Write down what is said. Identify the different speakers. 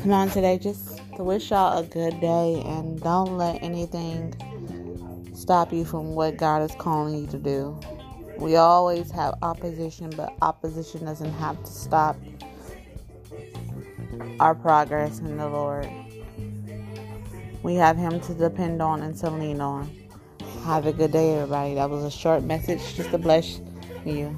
Speaker 1: Come on today, just to wish y'all a good day and don't let anything stop you from what God is calling you to do. We always have opposition, but opposition doesn't have to stop our progress in the Lord. We have Him to depend on and to lean on. Have a good day, everybody. That was a short message just to bless you.